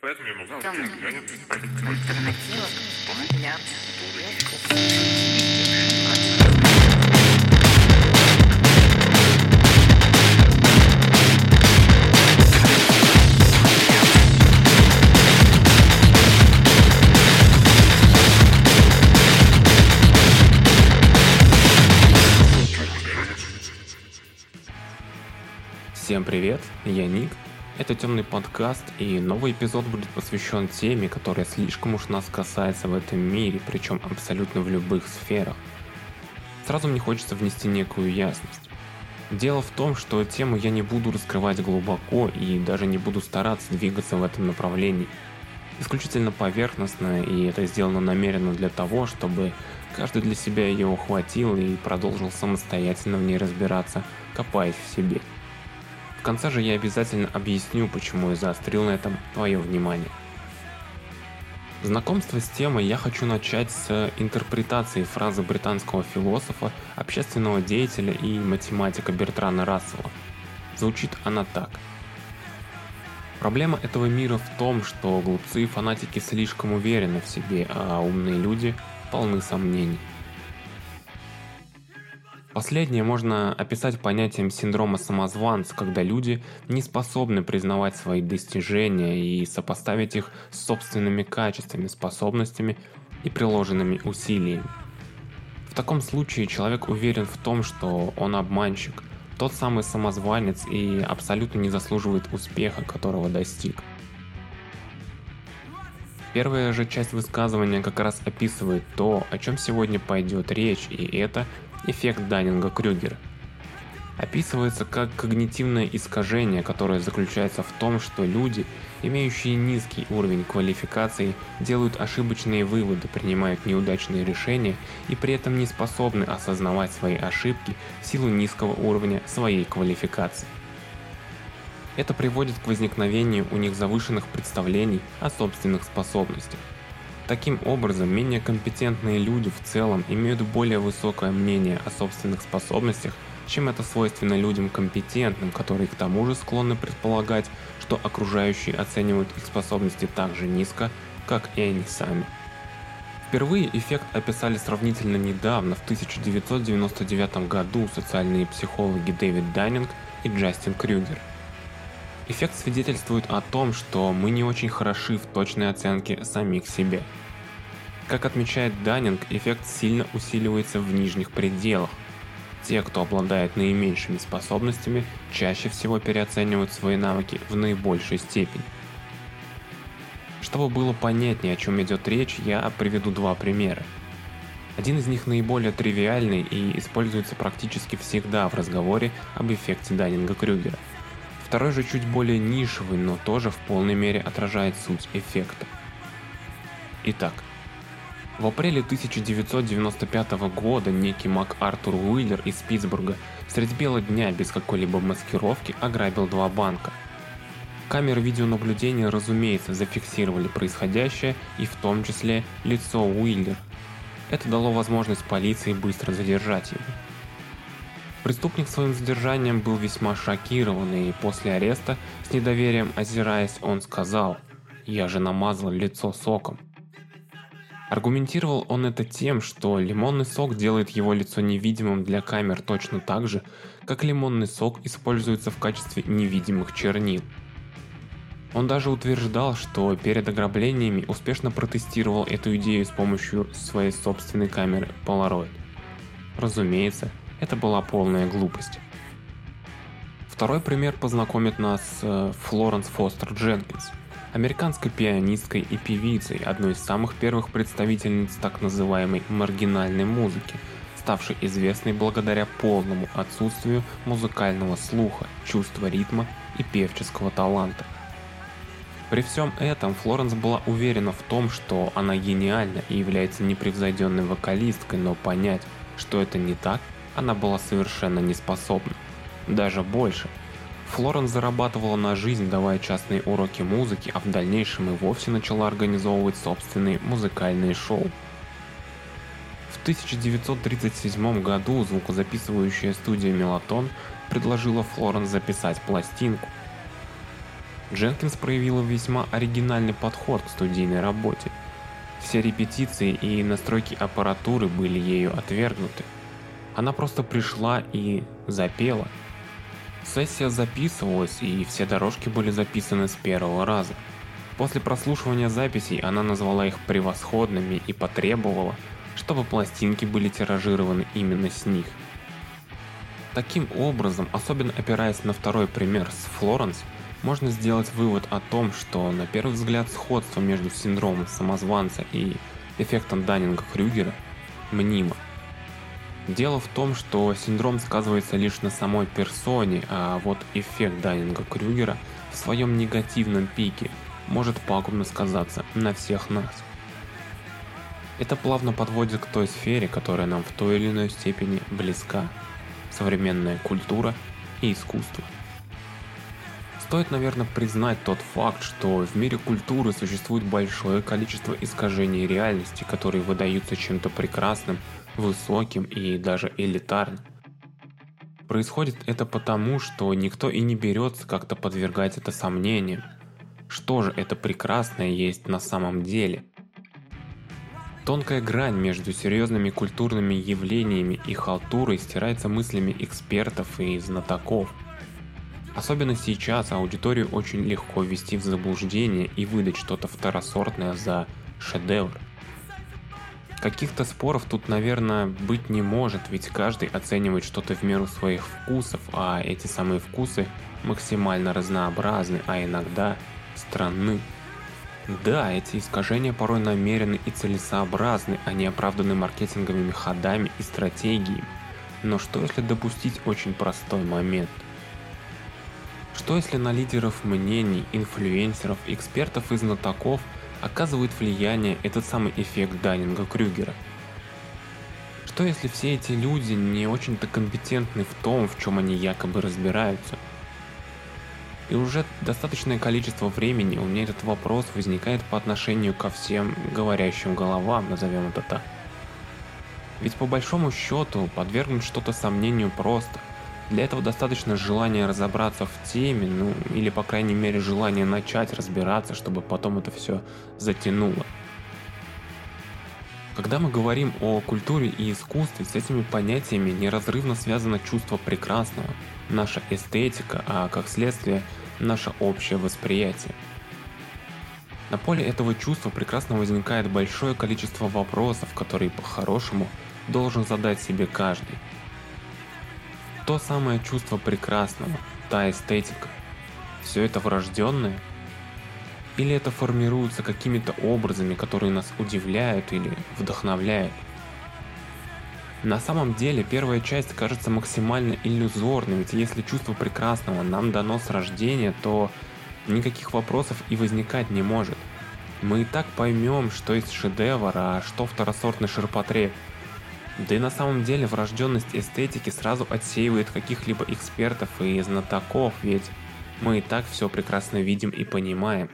Поэтому я могу Там Всем привет, я Ник. Это темный подкаст, и новый эпизод будет посвящен теме, которая слишком уж нас касается в этом мире, причем абсолютно в любых сферах. Сразу мне хочется внести некую ясность. Дело в том, что тему я не буду раскрывать глубоко и даже не буду стараться двигаться в этом направлении. Исключительно поверхностно, и это сделано намеренно для того, чтобы каждый для себя ее ухватил и продолжил самостоятельно в ней разбираться, копаясь в себе. Конце же я обязательно объясню, почему я заострил на этом твое внимание. Знакомство с темой я хочу начать с интерпретации фразы британского философа, общественного деятеля и математика Бертрана Рассела. Звучит она так. Проблема этого мира в том, что глупцы и фанатики слишком уверены в себе, а умные люди полны сомнений. Последнее можно описать понятием синдрома самозванца, когда люди не способны признавать свои достижения и сопоставить их с собственными качествами, способностями и приложенными усилиями. В таком случае человек уверен в том, что он обманщик, тот самый самозванец и абсолютно не заслуживает успеха, которого достиг. Первая же часть высказывания как раз описывает то, о чем сегодня пойдет речь, и это эффект Даннинга-Крюгера. Описывается как когнитивное искажение, которое заключается в том, что люди, имеющие низкий уровень квалификации, делают ошибочные выводы, принимают неудачные решения и при этом не способны осознавать свои ошибки в силу низкого уровня своей квалификации. Это приводит к возникновению у них завышенных представлений о собственных способностях. Таким образом, менее компетентные люди в целом имеют более высокое мнение о собственных способностях, чем это свойственно людям компетентным, которые к тому же склонны предполагать, что окружающие оценивают их способности так же низко, как и они сами. Впервые эффект описали сравнительно недавно, в 1999 году, социальные психологи Дэвид Даннинг и Джастин Крюгер. Эффект свидетельствует о том, что мы не очень хороши в точной оценке самих себе. Как отмечает Даннинг, эффект сильно усиливается в нижних пределах. Те, кто обладает наименьшими способностями, чаще всего переоценивают свои навыки в наибольшей степени. Чтобы было понятнее, о чем идет речь, я приведу два примера. Один из них наиболее тривиальный и используется практически всегда в разговоре об эффекте Даннинга-Крюгера. Второй же чуть более нишевый, но тоже в полной мере отражает суть эффекта. Итак, в апреле 1995 года некий Мак Артур Уиллер из Питтсбурга средь бела дня без какой-либо маскировки ограбил два банка. Камеры видеонаблюдения, разумеется, зафиксировали происходящее и в том числе лицо Уиллера. Это дало возможность полиции быстро задержать его. Преступник своим задержанием был весьма шокирован, и после ареста, с недоверием озираясь, он сказал «Я же намазал лицо соком». Аргументировал он это тем, что лимонный сок делает его лицо невидимым для камер точно так же, как лимонный сок используется в качестве невидимых чернил. Он даже утверждал, что перед ограблениями успешно протестировал эту идею с помощью своей собственной камеры Polaroid. Разумеется, это была полная глупость. Второй пример познакомит нас с э, Флоренс Фостер Дженкинс, американской пианисткой и певицей, одной из самых первых представительниц так называемой маргинальной музыки, ставшей известной благодаря полному отсутствию музыкального слуха, чувства ритма и певческого таланта. При всем этом Флоренс была уверена в том, что она гениальна и является непревзойденной вокалисткой, но понять, что это не так, она была совершенно не способна. Даже больше. Флоренс зарабатывала на жизнь, давая частные уроки музыки, а в дальнейшем и вовсе начала организовывать собственные музыкальные шоу. В 1937 году звукозаписывающая студия Мелатон предложила Флоренс записать пластинку. Дженкинс проявила весьма оригинальный подход к студийной работе. Все репетиции и настройки аппаратуры были ею отвергнуты. Она просто пришла и запела. Сессия записывалась, и все дорожки были записаны с первого раза. После прослушивания записей она назвала их превосходными и потребовала, чтобы пластинки были тиражированы именно с них. Таким образом, особенно опираясь на второй пример с Флоренс, можно сделать вывод о том, что на первый взгляд сходство между синдромом самозванца и эффектом Даннинга-Крюгера мнимо. Дело в том, что синдром сказывается лишь на самой персоне, а вот эффект Даннинга-Крюгера в своем негативном пике может пагубно сказаться на всех нас. Это плавно подводит к той сфере, которая нам в той или иной степени близка – современная культура и искусство. Стоит, наверное, признать тот факт, что в мире культуры существует большое количество искажений реальности, которые выдаются чем-то прекрасным, высоким и даже элитарным. Происходит это потому, что никто и не берется как-то подвергать это сомнениям. Что же это прекрасное есть на самом деле? Тонкая грань между серьезными культурными явлениями и халтурой стирается мыслями экспертов и знатоков. Особенно сейчас аудиторию очень легко ввести в заблуждение и выдать что-то второсортное за шедевр. Каких-то споров тут, наверное, быть не может, ведь каждый оценивает что-то в меру своих вкусов, а эти самые вкусы максимально разнообразны, а иногда странны. Да, эти искажения порой намерены и целесообразны, а не оправданы маркетинговыми ходами и стратегиями. Но что если допустить очень простой момент? Что если на лидеров мнений, инфлюенсеров, экспертов и знатоков – оказывает влияние этот самый эффект Даннинга-Крюгера. Что если все эти люди не очень-то компетентны в том, в чем они якобы разбираются? И уже достаточное количество времени у меня этот вопрос возникает по отношению ко всем говорящим головам, назовем это так. Ведь по большому счету подвергнуть что-то сомнению просто – для этого достаточно желания разобраться в теме, ну или по крайней мере желание начать разбираться, чтобы потом это все затянуло. Когда мы говорим о культуре и искусстве, с этими понятиями неразрывно связано чувство прекрасного, наша эстетика, а как следствие наше общее восприятие. На поле этого чувства прекрасно возникает большое количество вопросов, которые по-хорошему должен задать себе каждый – то самое чувство прекрасного, та эстетика. Все это врожденное? Или это формируется какими-то образами, которые нас удивляют или вдохновляют? На самом деле первая часть кажется максимально иллюзорной, ведь если чувство прекрасного нам дано с рождения, то никаких вопросов и возникать не может. Мы и так поймем, что есть шедевр, а что второсортный ширпотреб – да и на самом деле врожденность эстетики сразу отсеивает каких-либо экспертов и знатоков, ведь мы и так все прекрасно видим и понимаем.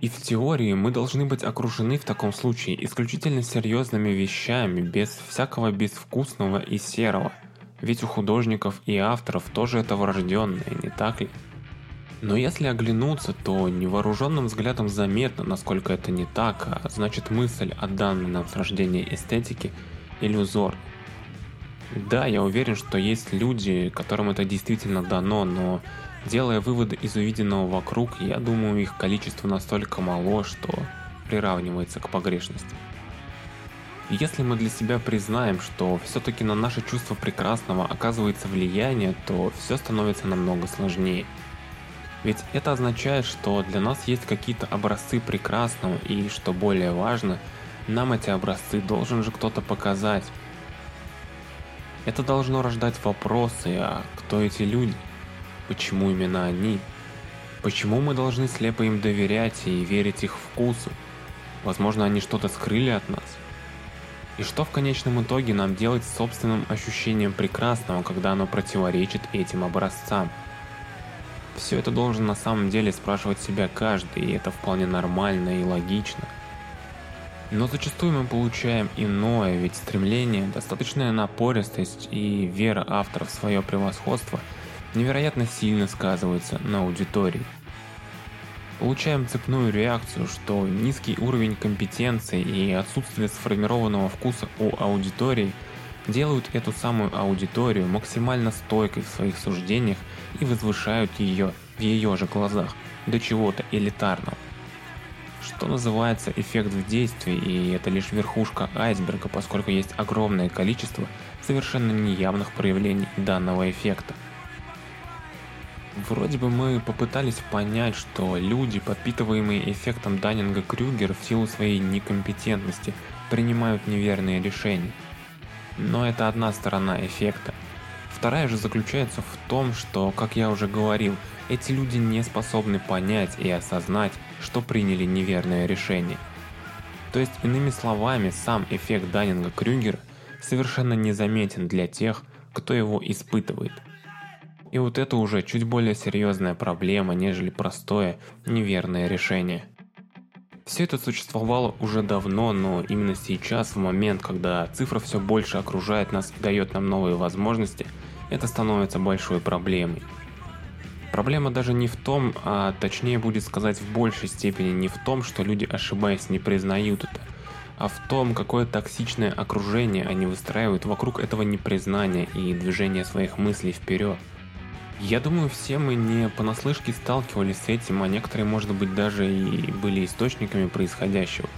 И в теории мы должны быть окружены в таком случае исключительно серьезными вещами, без всякого безвкусного и серого. Ведь у художников и авторов тоже это врожденное, не так ли? Но если оглянуться, то невооруженным взглядом заметно, насколько это не так, а значит мысль о данной нам с рождения эстетике – иллюзор. Да, я уверен, что есть люди, которым это действительно дано, но делая выводы из увиденного вокруг, я думаю, их количество настолько мало, что приравнивается к погрешности. если мы для себя признаем, что все-таки на наше чувство прекрасного оказывается влияние, то все становится намного сложнее. Ведь это означает, что для нас есть какие-то образцы прекрасного и, что более важно – нам эти образцы должен же кто-то показать. Это должно рождать вопросы, а кто эти люди? Почему именно они? Почему мы должны слепо им доверять и верить их вкусу? Возможно, они что-то скрыли от нас? И что в конечном итоге нам делать с собственным ощущением прекрасного, когда оно противоречит этим образцам? Все это должен на самом деле спрашивать себя каждый, и это вполне нормально и логично – но зачастую мы получаем иное, ведь стремление, достаточная напористость и вера автора в свое превосходство невероятно сильно сказываются на аудитории. Получаем цепную реакцию, что низкий уровень компетенции и отсутствие сформированного вкуса у аудитории делают эту самую аудиторию максимально стойкой в своих суждениях и возвышают ее в ее же глазах до чего-то элитарного. Что называется эффект в действии, и это лишь верхушка айсберга, поскольку есть огромное количество совершенно неявных проявлений данного эффекта. Вроде бы мы попытались понять, что люди, подпитываемые эффектом Даннинга-Крюгера в силу своей некомпетентности, принимают неверные решения. Но это одна сторона эффекта. Вторая же заключается в том, что, как я уже говорил, эти люди не способны понять и осознать, что приняли неверное решение. То есть, иными словами, сам эффект Даннинга-Крюгера совершенно незаметен для тех, кто его испытывает – и вот это уже чуть более серьезная проблема, нежели простое, неверное решение. Все это существовало уже давно, но именно сейчас, в момент, когда цифра все больше окружает нас и дает нам новые возможности, это становится большой проблемой. Проблема даже не в том, а точнее будет сказать в большей степени не в том, что люди ошибаясь не признают это, а в том, какое токсичное окружение они выстраивают вокруг этого непризнания и движения своих мыслей вперед. Я думаю, все мы не понаслышке сталкивались с этим, а некоторые, может быть, даже и были источниками происходящего.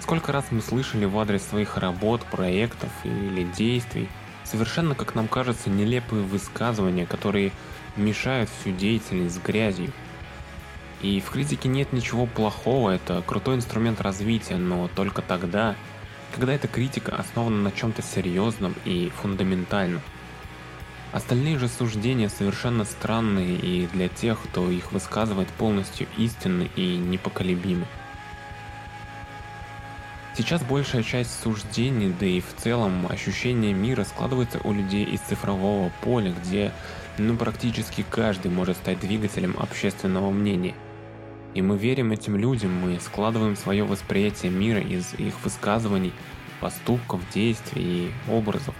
Сколько раз мы слышали в адрес своих работ, проектов или действий совершенно, как нам кажется, нелепые высказывания, которые мешают всю деятельность с грязью. И в критике нет ничего плохого, это крутой инструмент развития, но только тогда, когда эта критика основана на чем-то серьезном и фундаментальном. Остальные же суждения совершенно странные и для тех, кто их высказывает полностью истинны и непоколебимы. Сейчас большая часть суждений, да и в целом ощущение мира складывается у людей из цифрового поля, где ну практически каждый может стать двигателем общественного мнения. И мы верим этим людям, мы складываем свое восприятие мира из их высказываний, поступков, действий и образов.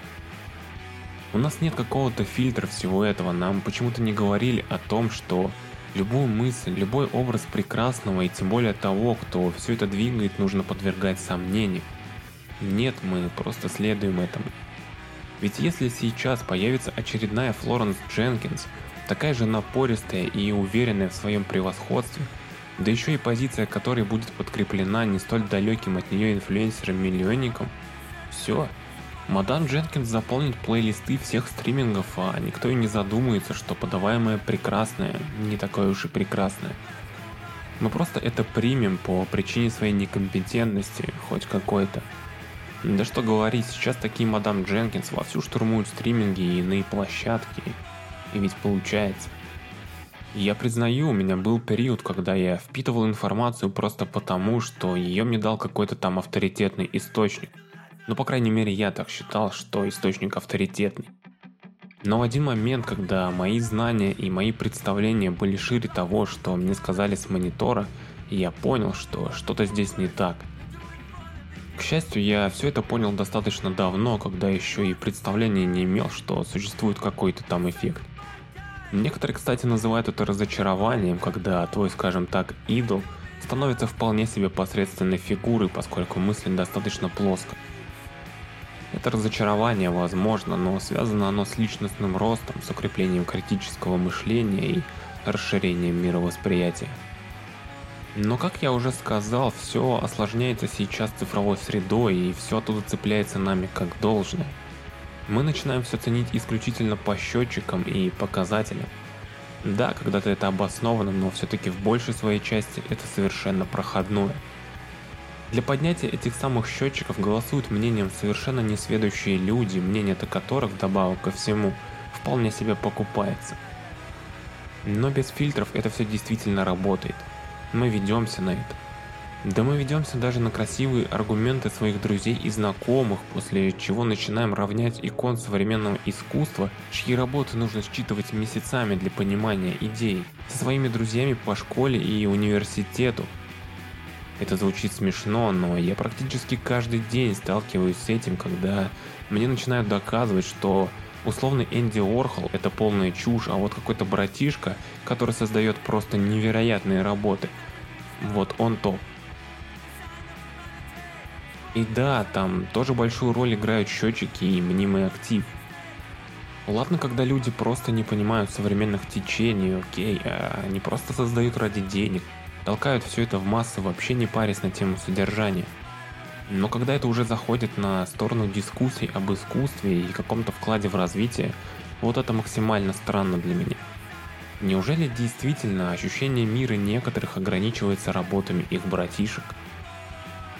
У нас нет какого-то фильтра всего этого, нам почему-то не говорили о том, что любую мысль, любой образ прекрасного и тем более того, кто все это двигает, нужно подвергать сомнению. Нет, мы просто следуем этому. Ведь если сейчас появится очередная Флоренс Дженкинс, такая же напористая и уверенная в своем превосходстве, да еще и позиция которой будет подкреплена не столь далеким от нее инфлюенсером-миллионником, все, Мадам Дженкинс заполнит плейлисты всех стримингов, а никто и не задумается, что подаваемое прекрасное не такое уж и прекрасное. Мы просто это примем по причине своей некомпетентности, хоть какой-то. Да что говорить, сейчас такие мадам Дженкинс вовсю штурмуют стриминги и иные площадки. И ведь получается. Я признаю, у меня был период, когда я впитывал информацию просто потому, что ее мне дал какой-то там авторитетный источник – ну, по крайней мере, я так считал, что источник авторитетный. Но в один момент, когда мои знания и мои представления были шире того, что мне сказали с монитора, я понял, что что-то здесь не так. К счастью, я все это понял достаточно давно, когда еще и представления не имел, что существует какой-то там эффект. Некоторые, кстати, называют это разочарованием, когда твой, скажем так, идол становится вполне себе посредственной фигурой, поскольку мыслит достаточно плоско. Это разочарование возможно, но связано оно с личностным ростом, с укреплением критического мышления и расширением мировосприятия. Но как я уже сказал, все осложняется сейчас цифровой средой и все оттуда цепляется нами как должное. Мы начинаем все ценить исключительно по счетчикам и показателям. Да, когда-то это обосновано, но все-таки в большей своей части это совершенно проходное – для поднятия этих самых счетчиков голосуют мнением совершенно несведущие люди, мнение-то которых, добавок ко всему, вполне себе покупается. Но без фильтров это все действительно работает. Мы ведемся на это. Да мы ведемся даже на красивые аргументы своих друзей и знакомых, после чего начинаем равнять икон современного искусства, чьи работы нужно считывать месяцами для понимания идей, со своими друзьями по школе и университету, это звучит смешно, но я практически каждый день сталкиваюсь с этим, когда мне начинают доказывать, что Условный Энди Орхол – это полная чушь, а вот какой-то братишка, который создает просто невероятные работы, вот он топ. И да, там тоже большую роль играют счетчики и мнимый актив. Ладно, когда люди просто не понимают современных течений, окей, а они просто создают ради денег, толкают все это в массы, вообще не парясь на тему содержания. Но когда это уже заходит на сторону дискуссий об искусстве и каком-то вкладе в развитие, вот это максимально странно для меня. Неужели действительно ощущение мира некоторых ограничивается работами их братишек?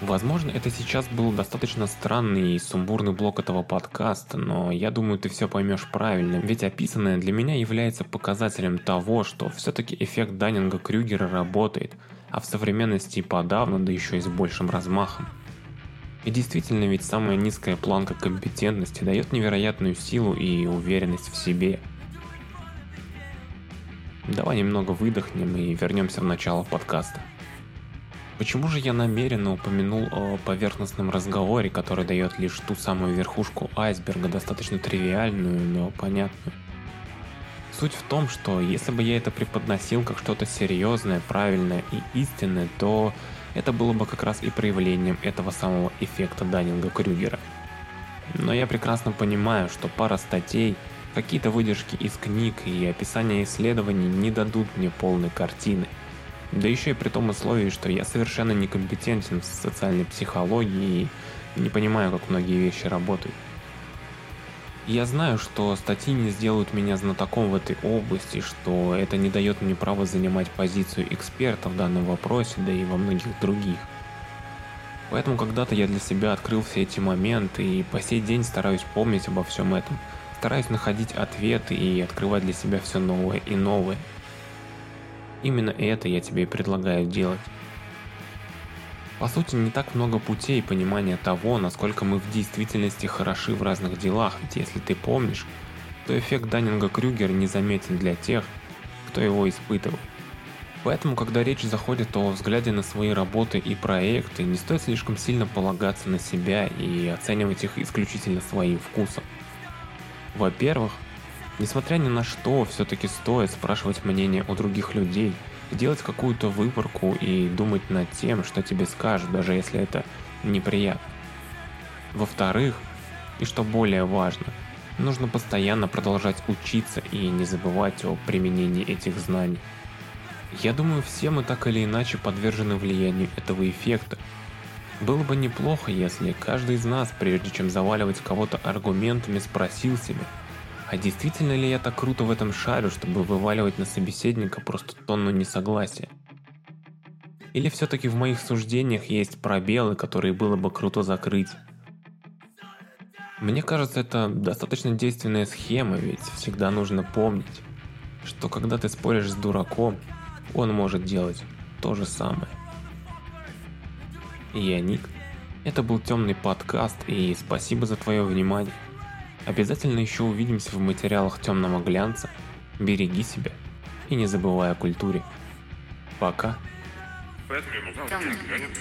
Возможно, это сейчас был достаточно странный и сумбурный блок этого подкаста, но я думаю, ты все поймешь правильно, ведь описанное для меня является показателем того, что все-таки эффект Даннинга-Крюгера работает, а в современности и подавно, да еще и с большим размахом. И действительно, ведь самая низкая планка компетентности дает невероятную силу и уверенность в себе. Давай немного выдохнем и вернемся в начало подкаста. Почему же я намеренно упомянул о поверхностном разговоре, который дает лишь ту самую верхушку айсберга, достаточно тривиальную, но понятную? Суть в том, что если бы я это преподносил как что-то серьезное, правильное и истинное, то это было бы как раз и проявлением этого самого эффекта Даннинга-Крюгера. Но я прекрасно понимаю, что пара статей, какие-то выдержки из книг и описание исследований не дадут мне полной картины – да еще и при том условии, что я совершенно некомпетентен в социальной психологии и не понимаю, как многие вещи работают. Я знаю, что статьи не сделают меня знатоком в этой области, что это не дает мне права занимать позицию эксперта в данном вопросе, да и во многих других. Поэтому когда-то я для себя открыл все эти моменты и по сей день стараюсь помнить обо всем этом. Стараюсь находить ответы и открывать для себя все новое и новое. Именно это я тебе и предлагаю делать. По сути, не так много путей понимания того, насколько мы в действительности хороши в разных делах, ведь если ты помнишь, то эффект Даннинга-Крюгер незаметен для тех, кто его испытывает. Поэтому, когда речь заходит о взгляде на свои работы и проекты, не стоит слишком сильно полагаться на себя и оценивать их исключительно своим вкусом. Во-первых, Несмотря ни на что, все-таки стоит спрашивать мнение у других людей, делать какую-то выборку и думать над тем, что тебе скажут, даже если это неприятно. Во-вторых, и что более важно, нужно постоянно продолжать учиться и не забывать о применении этих знаний. Я думаю, все мы так или иначе подвержены влиянию этого эффекта. Было бы неплохо, если каждый из нас, прежде чем заваливать кого-то аргументами, спросил себя – а действительно ли я так круто в этом шарю, чтобы вываливать на собеседника просто тонну несогласия? Или все-таки в моих суждениях есть пробелы, которые было бы круто закрыть? Мне кажется, это достаточно действенная схема, ведь всегда нужно помнить, что когда ты споришь с дураком, он может делать то же самое. Я Ник. Это был темный подкаст, и спасибо за твое внимание. Обязательно еще увидимся в материалах темного глянца. Береги себя и не забывай о культуре. Пока. Темный глянец.